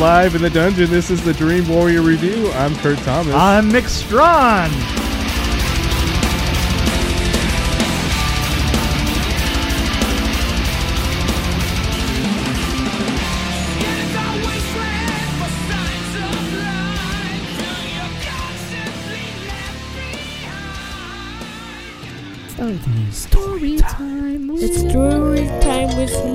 live in the dungeon. This is the Dream Warrior Review. I'm Kurt Thomas. I'm Mick Strawn.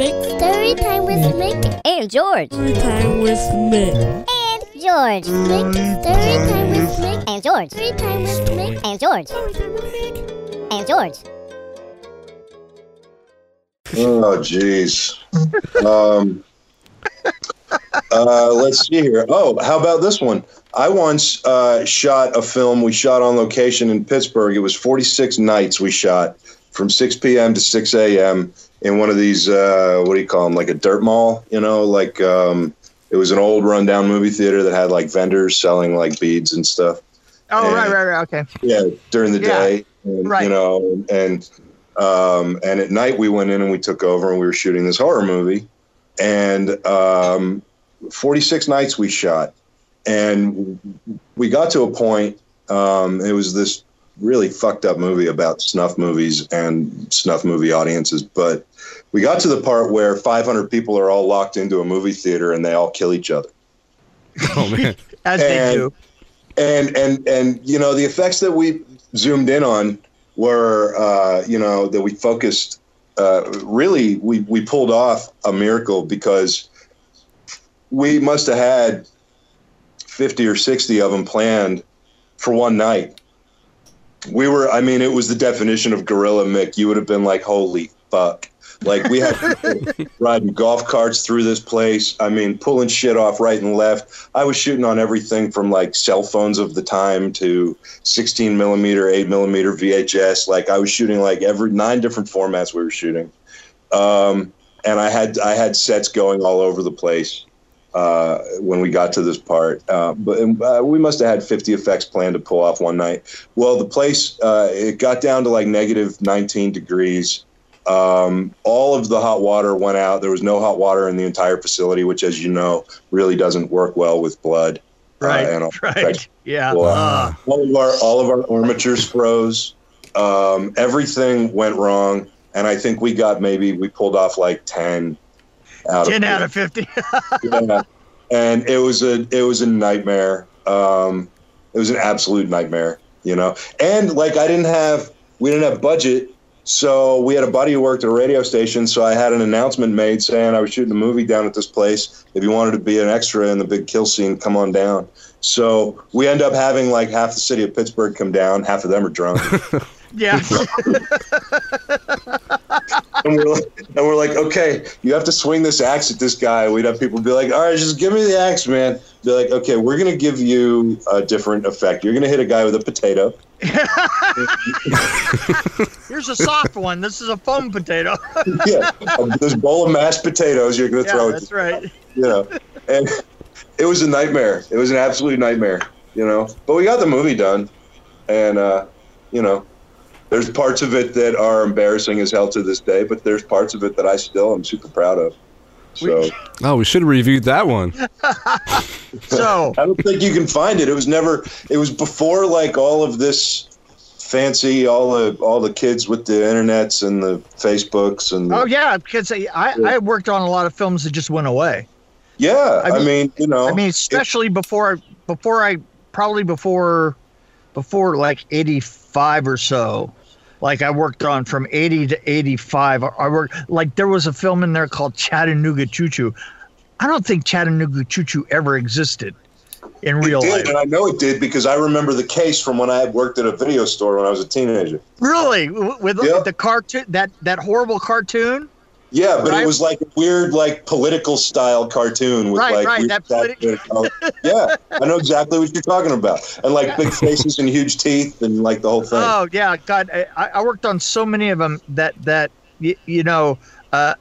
Mick. Story time with Mick. And George. Story time with Mick. And George. Mick. Story time with Mick. And George. Story time with Mick. And George. Story time with Mick. And George. Oh, jeez. um, uh, let's see here. Oh, how about this one? I once uh, shot a film. We shot on location in Pittsburgh. It was 46 nights we shot from 6 p.m. to 6 a.m. in one of these, uh, what do you call them, like a dirt mall, you know, like um, it was an old rundown movie theater that had like vendors selling like beads and stuff. Oh, And- right, right, right. Okay. Yeah, during the Yeah, day, and, right. You know, and um, and at night we went in and we took over and we were shooting this horror movie, and um, 46 nights we shot, and we got to a point. Um, it was this really fucked up movie about snuff movies and snuff movie audiences, but we got to the part where 500 people are all locked into a movie theater and they all kill each other oh man. As they And- do. and and and you know the effects that we zoomed in on were uh, you know that we focused uh, really we we pulled off a miracle because we must have had 50 or 60 of them planned for one night we were i mean it was the definition of guerrilla mick you would have been like holy fuck like we had riding golf carts through this place i mean pulling shit off right and left I was shooting on everything from like cell phones of the time to 16 millimeter, 8 millimeter VHS. Like I was shooting like every nine different formats we were shooting, um, and I had I had sets going all over the place uh, when we got to this part. Uh, but uh, we must have had 50 effects planned to pull off one night. Well, the place uh, it got down to like negative 19 degrees. Um, all of the hot water went out. There was no hot water in the entire facility, which, as you know, really doesn't work well with blood. uh, Right. and all- right. Yeah. Well, Uh, all of our all of our armatures froze. Um, everything went wrong, and I think we got maybe we pulled off like ten out 10 of out of 50. yeah. and it was a it was a nightmare. Um, it was an absolute nightmare, you know. And like I didn't have we didn't have budget, so we had a buddy who worked at a radio station. So I had an announcement made saying I was shooting a movie down at this place. If you wanted to be an extra in the big kill scene, come on down. So we end up having like half the city of Pittsburgh come down. Half of them are drunk. yeah. and we're like, and we're like, okay, you have to swing this axe at this guy. We'd have people be like, all right, just give me the axe, man. Be like, okay, we're gonna give you a different effect. You're gonna hit a guy with a potato. Here's a soft one. This is a foam potato. Yeah, this bowl of mashed potatoes. You're gonna yeah, throw it. that's right. You know, and it was a nightmare. It was an absolute nightmare. You know, but we got the movie done, and uh, you know, there's parts of it that are embarrassing as hell to this day, but there's parts of it that I still am super proud of. So. Oh, we should have reviewed that one. So, I don't think you can find it. It was never. It was before like all of this fancy, all the all the kids with the internets and the Facebooks and the, oh, yeah, because I, I, I worked on a lot of films that just went away. yeah. I I mean- mean, you know, I mean, especially before before I probably before before like 85 or so. Like I worked on from 80 to 85. I- I worked like there was a film in there called Chattanooga Choo Choo. I don't think Chattanooga Choo Choo ever existed in it real did, life. and I know it did because I remember the case from when I had worked at a video store when I was a teenager. Really, with Yeah. the cartoon that that horrible cartoon. Yeah, but Right. it was like a weird, like political style cartoon with Right, like right, that politi- yeah, I know exactly what you're talking about, and like big faces and huge teeth and like the whole thing. Oh yeah, God, I, I worked on so many of them that that you, you know, uh,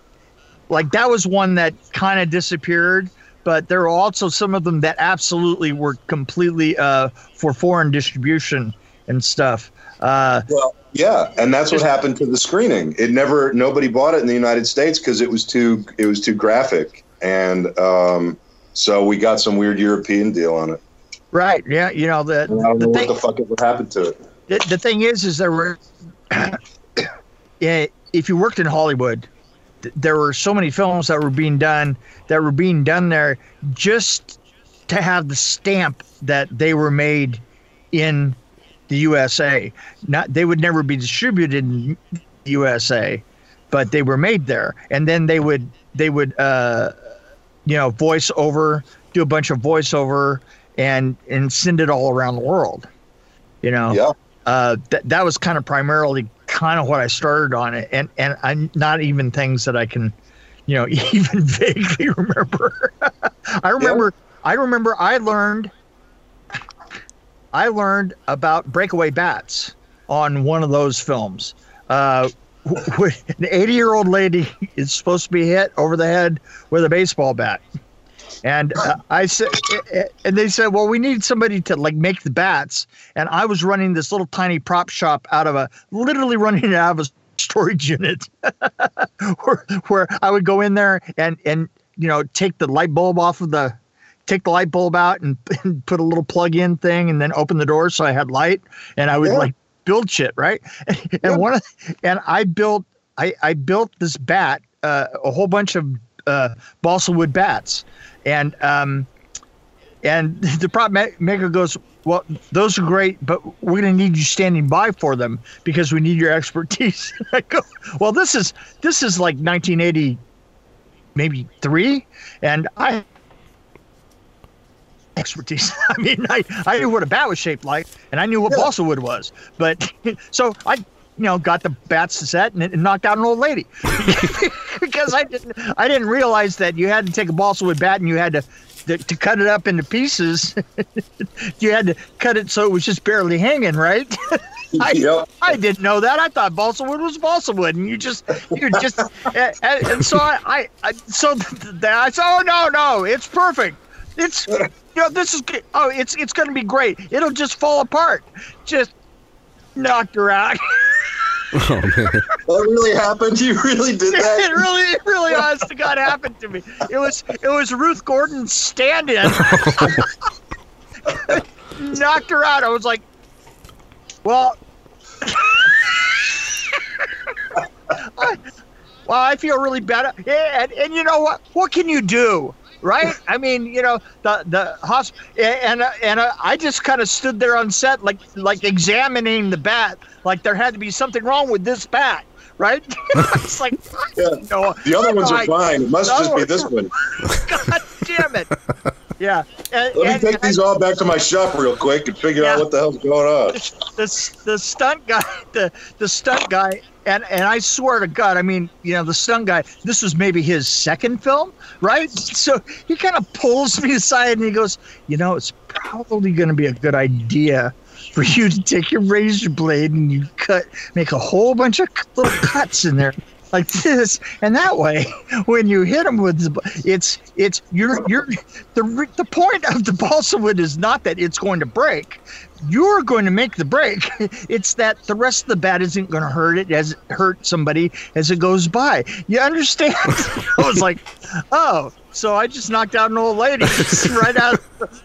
like that was one that kind of disappeared. But there were also some of them that absolutely were completely uh, for foreign distribution and stuff. Uh, Well, yeah, and that's what happened to the screening. It never nobody bought it in the United States because it was too it was too graphic, and um, So we got some weird European deal on it. Right. Yeah. You know the And I don't the thing. what the fuck ever happened to it. the, the thing is, is there were, yeah, if you worked in Hollywood, there were so many films that were being done that were being done there just to have the stamp that they were made in the USA. Not they would never be distributed in the USA, but they were made there, and then they would they would uh, you know voice over, do a bunch of voiceover, and and send it all around the world. You know Yeah. uh, that that was kind of primarily kind of what I started on it, and and I'm not even things that I can, you know, even vaguely remember. I remember, I remember, I learned, I learned about breakaway bats on one of those films. Uh, an 80 year old lady is supposed to be hit over the head with a baseball bat. And uh, I said, and they said, well, we need somebody to like make the bats. And I was running this little tiny prop shop out of a, literally running it out of a storage unit, where where I would go in there and and you know take the light bulb off of the, take the light bulb out and, and put a little plug in thing, and then open the door so I had light, and I would Yeah. like build shit right. And Yeah. one of, and I built I I built this bat, uh, a whole bunch of uh, balsa wood bats, and um, and the prop maker goes, well, those are great, but we're going to need you standing by for them because we need your expertise. I go, well, this is this is like 1980, maybe three, and I expertise. I mean, I, I knew what a bat was shaped like, and I knew what Yeah. balsa wood was, but so I. You know, got the bats to set and, and knocked out an old lady because I didn't. I didn't realize that you had to take a balsa wood bat and you had to to, to cut it up into pieces. you had to cut it so it was just barely hanging, right? I, Yep. I didn't know that. I thought balsa wood was balsa wood, and you just you just and, and, so I, I, I so th- I said, oh no no, it's perfect. It's you know this is good. oh it's it's going to be great. It'll just fall apart. Just knocked her out. Oh man. That really happened. You really did it that. really, it really, honest to God, happened to me. It was, it was Ruth Gordon's stand-in. Knocked her out. I was like, well, I, well, I feel really bad. And, and you know what? What can you do? Right? I mean, you know, the the hospital, and uh, and uh, I just kind of stood there on set, like like examining the bat, like there had to be something wrong with this bat, right? it's like, Yeah. no, The other ones are fine. It must just be this one. God damn it! Yeah, and, Let me and- take and these all back to my shop real quick and figure out what the hell's going on. the the stunt guy, the the stunt guy, and and I swear to God, I mean, you know, the stunt guy. This was maybe his second film, right? So he kind of pulls me aside and he goes, you know, it's probably going to be a good idea for you to take your razor blade and you cut, make a whole bunch of little cuts in there. Like this and that way, when you hit them with the, it's it's you're you're the the point of the balsa wood is not that it's going to break you're going to make the break. It's that the rest of the bat isn't going to hurt it as hurt somebody as it goes by. You understand? I was like, oh, so I just knocked out an old lady right out,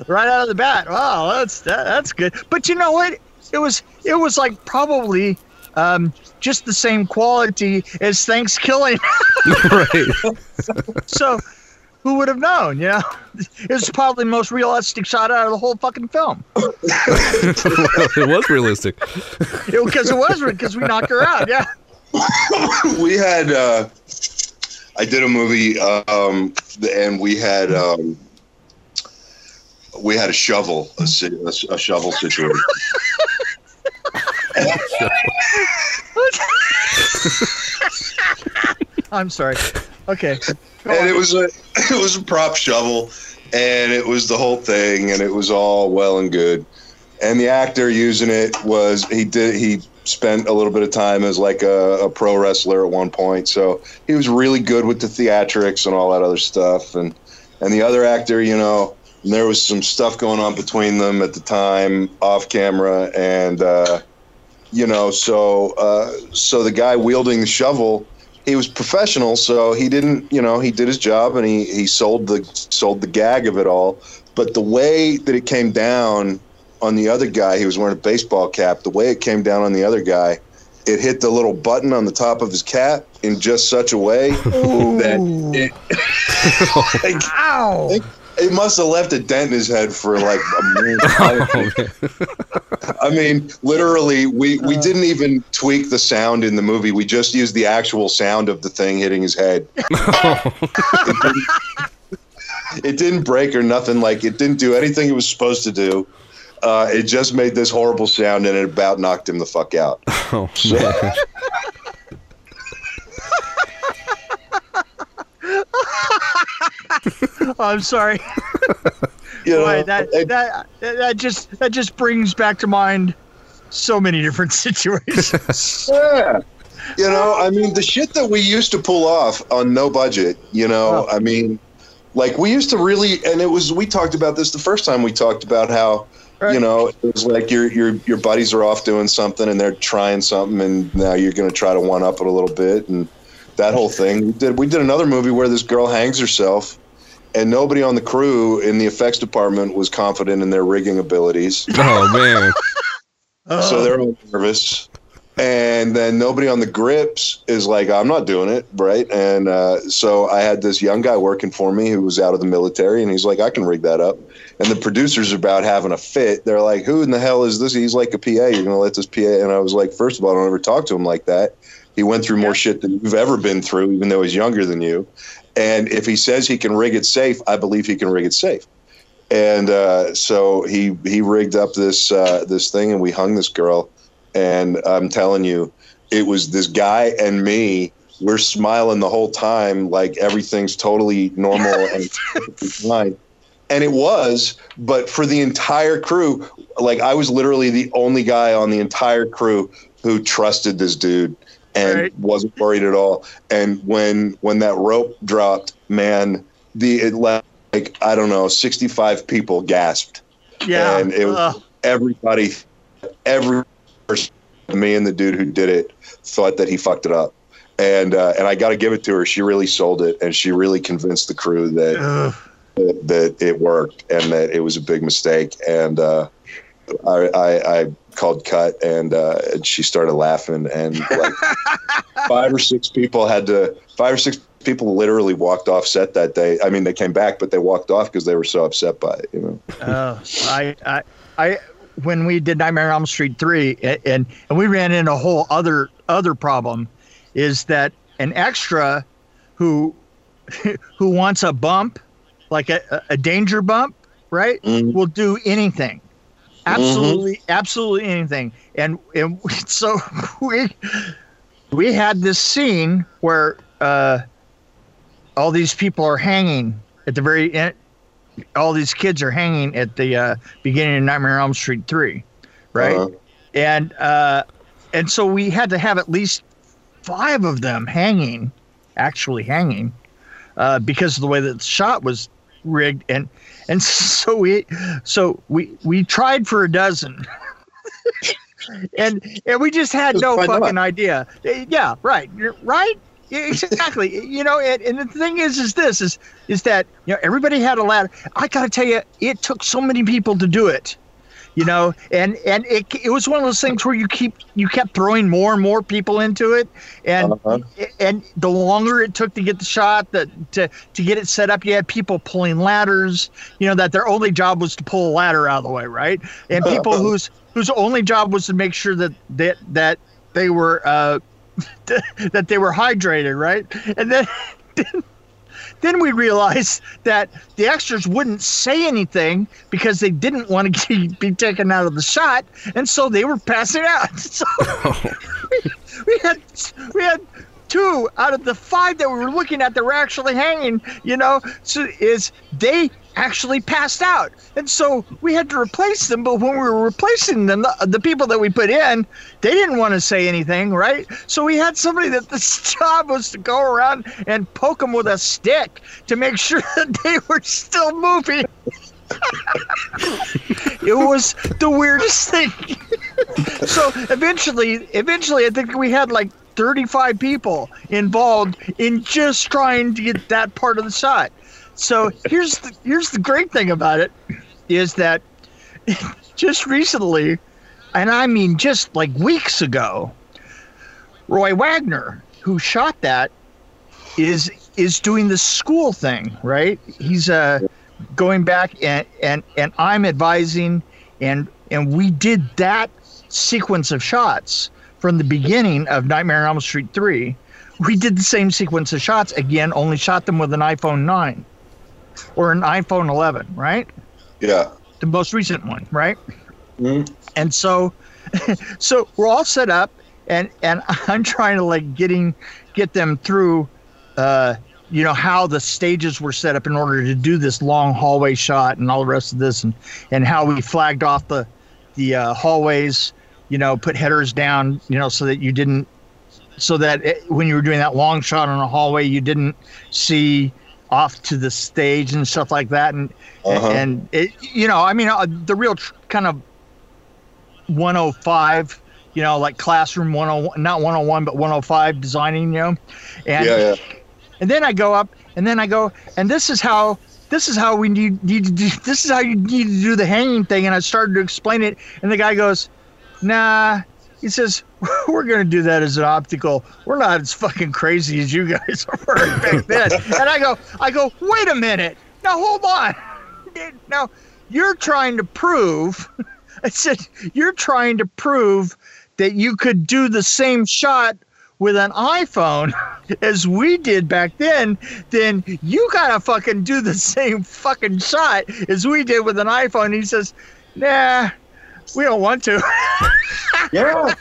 right out of the bat. Wow, that's that, that's good. But you know what? It was it was like probably um, just the same quality as Thanksgiving. right. so who would have known? You know, it was probably the most realistic shot out of the whole fucking film. it was realistic. because it was because we knocked her out. Yeah. we had uh i did a movie um and we had um we had a shovel a, a, a shovel situation I'm sorry. Okay. Go and on. it was a it was a prop shovel and it was the whole thing and it was all well and good and the actor using it was he did he spent a little bit of time as like a, a pro wrestler at one point so he was really good with the theatrics and all that other stuff and and the other actor you know there was some stuff going on between them at the time off camera and uh you know so uh so the guy wielding the shovel he was professional, so he didn't, you know, he did his job and he he sold the sold the gag of it all. But the way that it came down on the other guy, he was wearing a baseball cap. The way it came down on the other guy, it hit the little button on the top of his cap in just such a way that it, like, Ow! It must have left a dent in his head for like a minute. Oh, man. I mean, literally, we, we didn't even tweak the sound in the movie. We just used the actual sound of the thing hitting his head. it, didn't, it didn't break or nothing. Like, it didn't do anything it was supposed to do. Uh, it just made this horrible sound and it about knocked him the fuck out. Oh, man. Oh, I'm sorry. You know, Boy, that, and- that that just that just brings back to mind so many different situations. Yeah. You know, I mean, the shit that we used to pull off on no budget, you know, Oh. I mean, like we used to really, and it was, we talked about this the first time we talked about how, you know, it was like your, your, your buddies are off doing something and they're trying something and now you're going to try to one up it a little bit. And that whole thing we did, we did another movie where this girl hangs herself and nobody on the crew in the effects department was confident in their rigging abilities. Oh, man. So they're all nervous. And then nobody on the grips is like, I'm not doing it, right? And uh, so I had this young guy working for me who was out of the military, and he's like, I can rig that up. And the producers are about having a fit. They're like, Who in the hell is this? He's like a PA. You're gonna let this PA? And I was like, First of all, I don't ever talk to him like that. He went through more shit than you've ever been through, even though he's younger than you. And if he says he can rig it safe, I believe he can rig it safe and uh, so he he rigged up this uh, this thing, and we hung this girl. And I'm telling you, it was this guy and me. We're smiling the whole time, like everything's totally normal and fine. And it was, but for the entire crew, like I was literally the only guy on the entire crew who trusted this dude and Right. wasn't worried at all. And when when that rope dropped, man, the it left like I don't know, 65 people gasped. yeah. And it was Ugh. everybody, every person, me and the dude who did it thought that he fucked it up. And uh, and I got to give it to her. She really sold it, and she really convinced the crew that that, that it worked and that it was a big mistake. And uh, I, I, I called cut, and, uh, and she started laughing, and like five or six people had to. Five or six people literally walked off set that day. I mean, they came back, but they walked off because they were so upset by it. You know. Uh, I, I, I, when we did Nightmare on Elm Street three, and and we ran into a whole other other problem, is that an extra, who, who wants a bump, like a, a danger bump, right, Mhm. will do anything, absolutely, absolutely anything, and and so we we had this scene where uh, all these people are hanging at the very end all these kids are hanging at the uh, beginning of Nightmare on Elm Street three, right? Uh-huh. And uh, and so we had to have at least five of them hanging, actually hanging, uh, because of the way that the shot was rigged, and and so we so we we tried for a dozen. and and we just had no fucking idea. Eh, Yeah, right. You're right. Exactly. you know, and, and the thing is, is this is is that you know everybody had a ladder. I got to tell you, it took so many people to do it. You know, and and it it was one of those things where you keep you kept throwing more and more people into it, and Uh-huh. and the longer it took to get the shot, that to to get it set up, you had people pulling ladders. You know that their only job was to pull a ladder out of the way, right? And people whose whose only job was to make sure that that that they were uh, that they were hydrated, right? And then. Then we realized that the extras wouldn't say anything because they didn't want to be taken out of the shot, and so they were passing out. So we, we had we had two out of the five that we were looking at that were actually hanging. You know, so is they actually passed out, and so we had to replace them. But when we were replacing them, the, the people that we put in, they didn't want to say anything, right? So we had somebody that the job was to go around and poke them with a stick to make sure that they were still moving. it was the weirdest thing. so eventually, eventually, I think we had like 35 people involved in just trying to get that part of the shot. So here's the, here's the great thing about it is that just recently, and I mean just like weeks ago, Roy Wagner, who shot that, is is doing the school thing, right? He's uh going back and and and I'm advising and and we did that sequence of shots from the beginning of Nightmare on Elm Street 3. We did the same sequence of shots again, only shot them with an iPhone 9 or an iPhone 11, right? Yeah. The most recent one, right? Mhm. And so so we're all set up and and I'm trying to like getting get them through uh you know how the stages were set up in order to do this long hallway shot and all the rest of this and and how we flagged off the the uh, hallways you know put headers down you know so that you didn't so that it, when you were doing that long shot on a hallway you didn't see off to the stage and stuff like that and Uh-huh. and it you know i mean uh, the real tr- kind of 105 you know like classroom 101 not 101 but 105 designing you know and Yeah, yeah. and then i go up and then i go and this is how this is how we need, need to do this is how you need to do the hanging thing and i started to explain it and the guy goes nah. He says we're going to do that as an optical. We're not as fucking crazy as you guys were back then. And i go i go wait a minute. Now hold on. Now you're trying to prove i said you're trying to prove that you could do the same shot with an iphone as we did back then then you gotta fucking do the same fucking shot as we did with an iphone. He says nah we don't want to Yeah.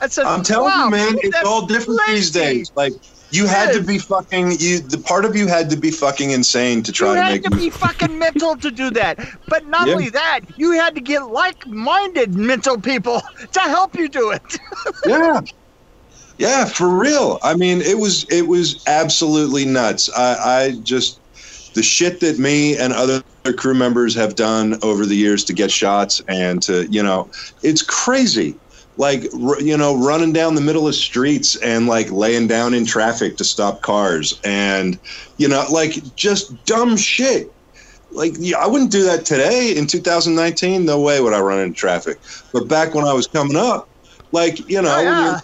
I said, I'm telling wow, you, man, it's all different these days. Like you had to be fucking you. The part of you had to be fucking insane to You try to had make. to be fucking mental to do that. But not Yeah. only that, you had to get like-minded mental people to help you do it. yeah, yeah, for real. I mean, it was it was absolutely nuts. I, I just the shit that me and other crew members have done over the years to get shots and to you know, it's crazy. Like r- you know, running down the middle of streets and like laying down in traffic to stop cars and you know, like just dumb shit. Like I wouldn't do that today in 2019. No way would I run into traffic. But back when I was coming up, like you know, Oh, yeah.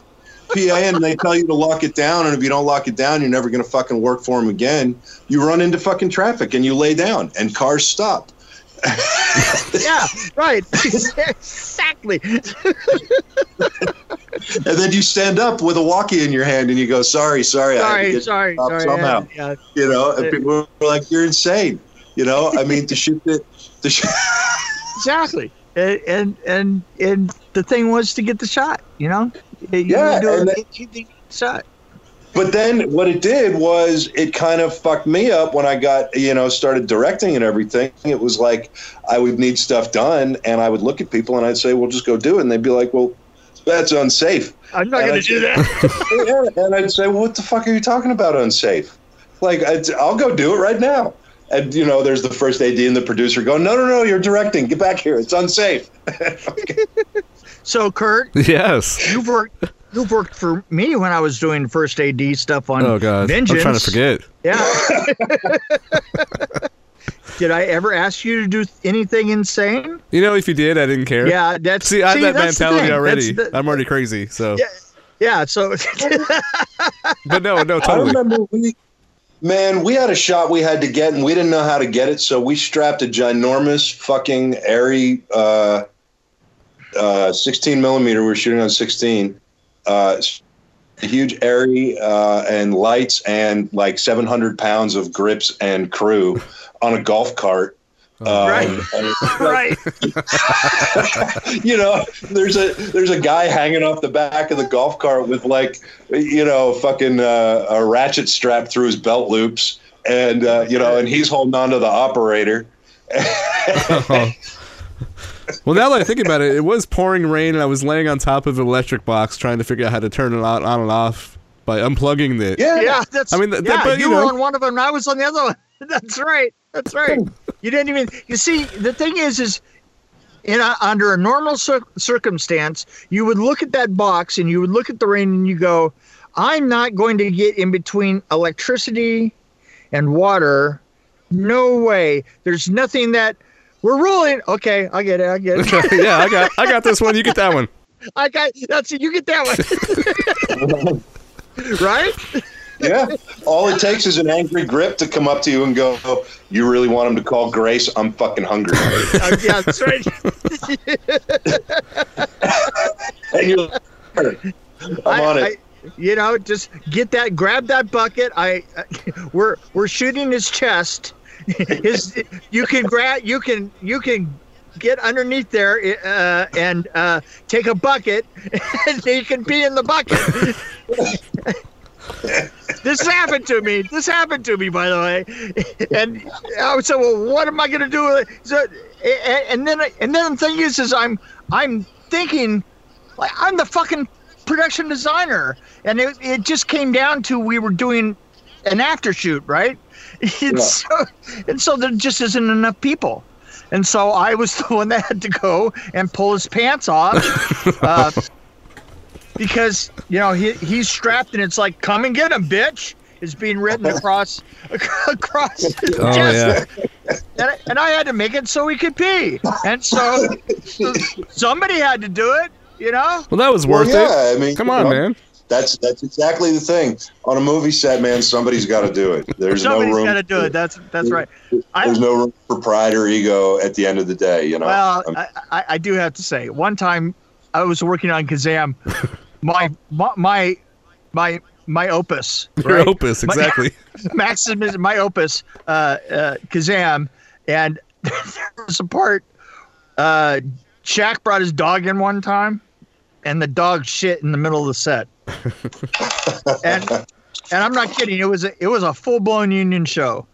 PA and they tell you to lock it down, and if you don't lock it down, you're never going to fucking work for them again. You run into fucking traffic and you lay down, and cars stop. yeah, right. exactly. And then you stand up with a walkie in your hand and you go, "Sorry, sorry, I Sorry, get sorry, sorry. somehow." Yeah, You know, and people were like, "You're insane." You know, I mean, to shoot the, the sh- exactly. And, and and the thing was to get the shot. You know, you Yeah, do and it, you get the shot. But then what it did was it kind of fucked me up when I got, you know, started directing and everything. It was like I would need stuff done and I would look at people and I'd say, well, just go do it. And they'd be like, well, that's unsafe. I'm not going to do that. Yeah, and I'd say, well, what the fuck are you talking about unsafe? Like, I'd, I'll go do it right now. And, you know, there's the first AD and the producer going, no, no, no, you're directing. Get back here. It's unsafe. So, Kurt, Yes. you've worked. You've worked for me when I was doing first AD stuff on Oh god. Vengeance. I'm trying to forget. Yeah. Did I ever ask you to do anything insane? You know, if you did, I didn't care. Yeah, that's See, I have that mentality already. The- I'm already crazy. So, Yeah. yeah, so but no, no, I totally. remember we, man, we had a shot we had to get, and we didn't know how to get it, so we strapped a ginormous fucking ARRI uh, uh, 16 millimeter. We were shooting on 16, uh, a huge ARRI uh, and lights, and like 700 pounds of grips and crew on a golf cart. Um, Right. and- right. you know, there's a there's a guy hanging off the back of the golf cart with like, you know, fucking uh, a ratchet strap through his belt loops, and uh, you know, and he's holding on to the operator. well, now that I think about it, it was pouring rain, and I was laying on top of an electric box trying to figure out how to turn it on, on and off by unplugging it. Yeah, Yeah, that's. I mean, th- yeah, but, you, you were on one of them, and I was on the other one. That's right. That's right. You didn't even. You see, the thing is, is in a, under a normal cir- circumstance, you would look at that box and you would look at the rain and you go, I'm not going to get in between electricity and water. No way. There's nothing that we're ruling. Okay, I get it. I get it. yeah, I got I got this one. You get that one. I got that's it. You get that one. right? Yeah. All it takes is an angry grip to come up to you and go, "You really want him to call Grace? I'm fucking hungry." Uh, yeah, that's right. and you're like, I'm I- on it. I- you know, just get that, grab that bucket. I, we're we're shooting his chest. His, you can grab, you can, you can get underneath there uh, and uh, take a bucket, and you can pee in the bucket. This happened to me. This happened to me, by the way. And I said, "Well, what am I going to do?" with it? So, and, and then, and then the thing is, is I'm, I'm thinking, like, I'm the fucking production designer, and it, it just came down to we were doing an after shoot, right? And, Yeah. so, and so there just isn't enough people. And so I was the one that had to go and pull his pants off. Uh, because, you know, he, he's strapped and it's like, come and get him, bitch. Is being written across across oh, his Oh chest. And, I, and I had to make it so he could pee. And so, so somebody had to do it, you know? Well, that was Well, worth yeah, it. I mean, Come on, know, man. That's that's exactly the thing. On a movie set, man, somebody's got to do it. There's Somebody's no room. got to do it. That's that's right. I- There's no room for pride or ego at the end of the day. You know. Well, um, I, I, I do have to say, one time I was working on Kazaam, my my my my, my opus, Your right? opus, My- exactly. Maximus, my opus, uh, uh, Kazaam, and there was a part. Uh, Shaq brought his dog in one time, and the dog shit in the middle of the set. and and I'm not kidding. It was a, it was a full blown union show,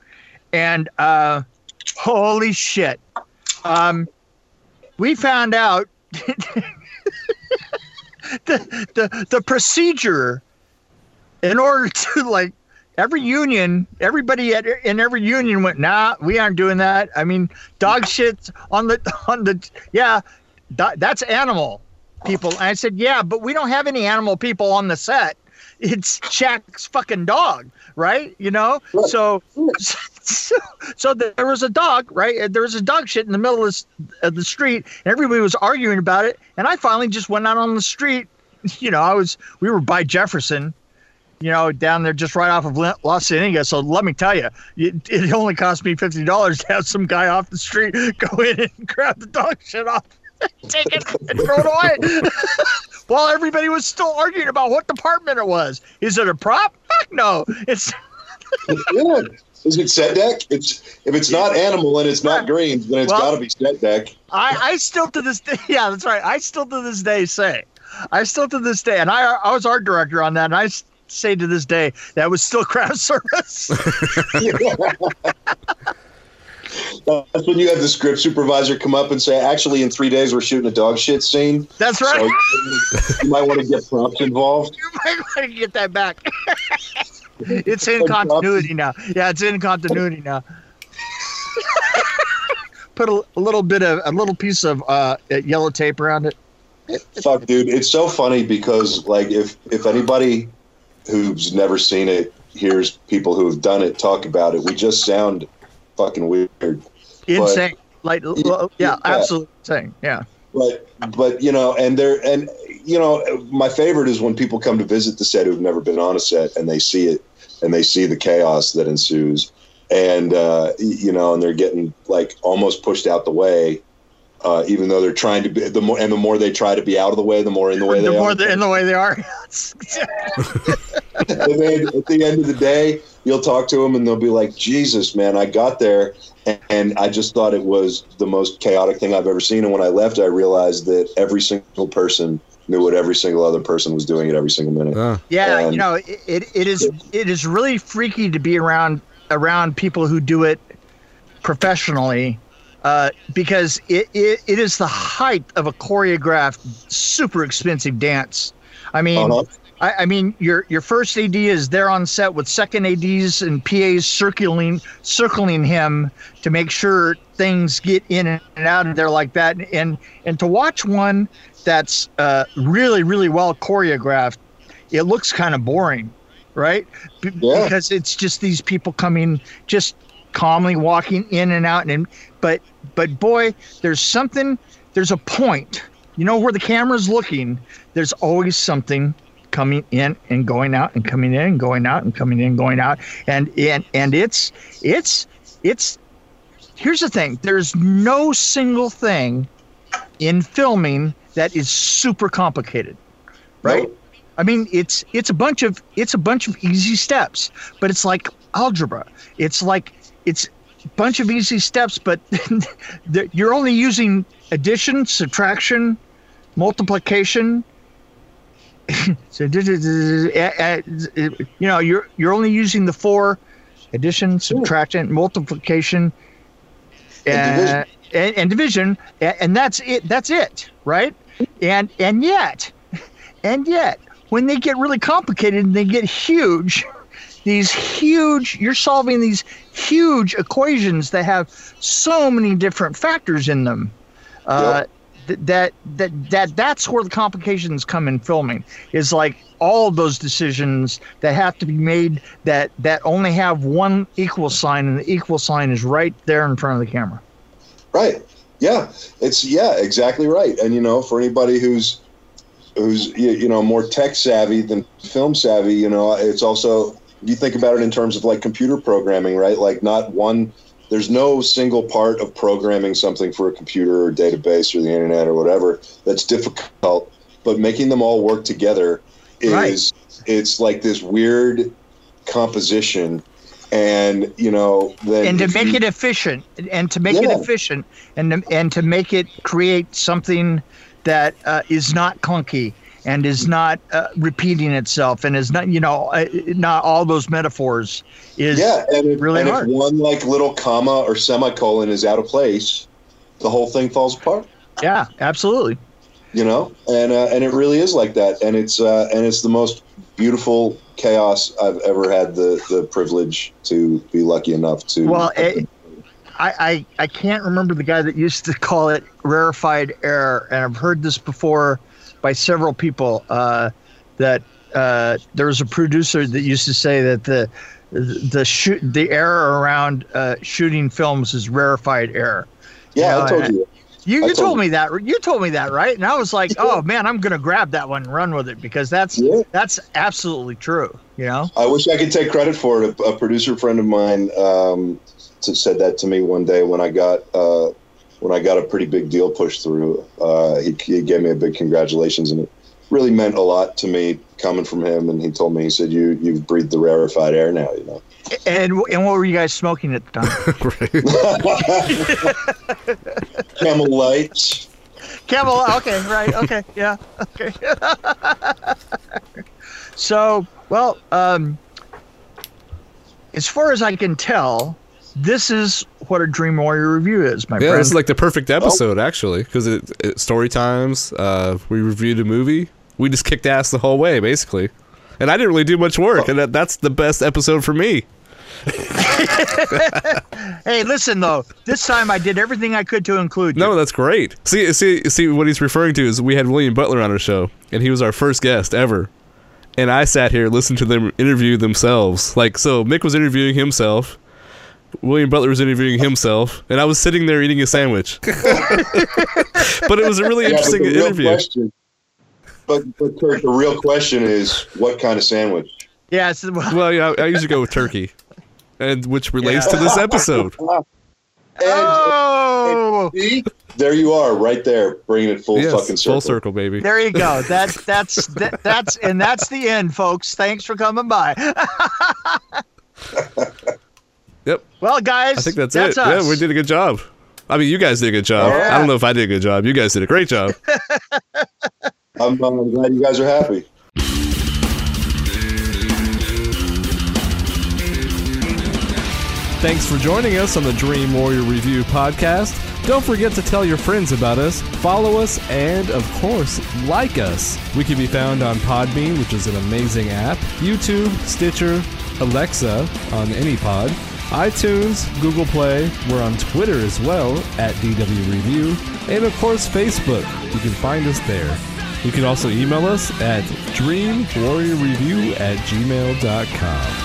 and uh, holy shit, um, we found out the, the the procedure in order to like every union, everybody at, in every union went, nah, we aren't doing that. I mean, dog shit on the on the yeah, that, that's animal people. And I said, yeah, but we don't have any animal people on the set. It's Shaq's fucking dog, right? You know, so. So, so there was a dog, right? There was a dog shit in the middle of, this, of the street, and everybody was arguing about it. And I finally just went out on the street. You know, I was we were by Jefferson, you know, down there just right off of Lo- Los Angeles. So let me tell you, it, it only cost me fifty dollars to have some guy off the street go in and grab the dog shit off, take it, and throw it away. While everybody was still arguing about what department it was. Is it a prop? Fuck no. It's yeah. Is it set deck? It's if it's not animal and it's not greens, then it's Well- got to be set deck. I, I still to this day, yeah, that's right. I still to this day say, I still to this day, and I I was art director on that, and I say to this day that was still craft service. That's when you have the script supervisor come up and say, "Actually, in three days, we're shooting a dog shit scene, That's so right. you might want to get props involved." you might want to get that back. it's in continuity now. Yeah, it's in continuity now. Put a, a little bit of a little piece of uh, yellow tape around it. Fuck, dude, it's so funny because like if if anybody who's never seen it hears people who have done it talk about it, we just sound fucking weird. Insane. Like, l- l- yeah, Yeah. absolutely insane. Yeah. But but you know, and they're and you know, my favorite is when people come to visit the set who've never been on a set and they see it and they see the chaos that ensues, and uh, you know, and they're getting like almost pushed out the way. Uh, even though they're trying to be the more and the more they try to be out of the way, the more in the way the they more are. they're in the way they are. and then at the end of the day, you'll talk to them and they'll be like, Jesus, man, I got there and, and I just thought it was the most chaotic thing I've ever seen. And when I left, I realized that every single person knew what every single other person was doing at every single minute. Ah. Yeah, you Um, know, it, it, it is it is really freaky to be around around people who do it professionally, uh, because it, it, it is the height of a choreographed, super expensive dance. I mean, Uh-huh. I, I mean, your your first AD is there on set with second ADs and PAs circling circling him to make sure things get in and out of there like that. And and to watch one that's uh, really really well choreographed it looks kind of boring, right? B- Yeah. Because it's just these people coming, just calmly walking in and out, and but but boy, there's something. There's a point. You know where the camera's looking. There's always something coming in and going out and coming in and going out and coming in and going out and and and it's it's it's here's the thing there's no single thing in filming that is super complicated right? Nope. i mean it's it's a bunch of it's a bunch of easy steps but it's like algebra. It's like it's a bunch of easy steps but you're only using addition subtraction multiplication. So you know you're you're only using the four addition subtraction multiplication And division. uh, and, and division a- and that's it that's it right and and yet and yet when they get really complicated and they get huge these huge you're solving these huge equations that have so many different factors in them uh, th- that that that that's where the complications come in filming is like all of those decisions that have to be made that that only have one equal sign and the equal sign is right there in front of the camera Right. Yeah. It's yeah, exactly right. And you know, for anybody who's who's you, know more tech savvy than film savvy, you know, it's also you think about it in terms of like computer programming, right? Like not one there's no single part of programming something for a computer or database or the internet or whatever that's difficult, but making them all work together is Right. it's like this weird composition and you know then and to make you- it efficient and to make Yeah. it efficient and to, and to make it create something that uh, is not clunky and is not uh, repeating itself and is not you know uh, not all those metaphors is yeah, and, if, really and hard. if one like little comma or semicolon is out of place, the whole thing falls apart. yeah absolutely You know, and uh, and it really is like that, and it's uh, and it's the most beautiful chaos I've ever had the the privilege to be lucky enough to. Well, it, I, I I can't remember the guy that used to call it rarefied air, and I've heard this before by several people. Uh, that uh, there was a producer that used to say that the the shoot the air around uh, shooting films is rarefied air. yeah, no, I told you. You, you told told me that you told me that right, and I was like, oh man, I'm gonna grab that one and run with it because that's Yeah. that's absolutely true. You know. I wish I could take credit for it. A, a producer friend of mine um, said that to me one day when I got uh, when I got a pretty big deal pushed through. Uh, he, he gave me a big congratulations, and it really meant a lot to me coming from him. And he told me, he said, "You you've breathed the rarefied air now." You know. And and what were you guys smoking at the time? Camel lights. Camel. Okay, right. Okay, yeah. Okay. so, well, um, as far as I can tell, this is what a Dream Warrior review is, my Yeah, friend. this is like the perfect episode actually because it, it story times. Uh, we reviewed a movie. We just kicked ass the whole way basically, and I didn't really do much work, and that, that's the best episode for me. hey, listen though. This time I did everything I could to include you. No, that's great. See, see, see. What he's referring to is we had William Butler on our show, and he was our first guest ever. And I sat here listened to them interview themselves. Like, so Mick was interviewing himself, William Butler was interviewing himself, and I was sitting there eating a sandwich. but it was a really Yeah, but interesting the real interview. question. But, but Kurt, the real question is, what kind of sandwich? Yeah. It's, well, Well, yeah, I usually go with turkey, and which relates to this episode. And oh, see, there you are, right there, bringing it full yes, fucking circle. full circle, baby. there you go. That's that's that, that's and that's the end, folks. Thanks for coming by. Yep. Well, guys, I think that's, that's it. Us. Yeah, we did a good job. I mean, you guys did a good job. Yeah. I don't know if I did a good job. You guys did a great job. I'm, uh, I'm glad you guys are happy. Thanks for joining us on the Dream Warrior Review podcast. Don't forget to tell your friends about us, follow us, and of course, like us. We can be found on Podbean, which is an amazing app, YouTube, Stitcher, Alexa on any pod, iTunes, Google Play. We're on Twitter as well at DW Review, and of course, Facebook. You can find us there. You can also email us at dreamwarriorreview at gmail.com.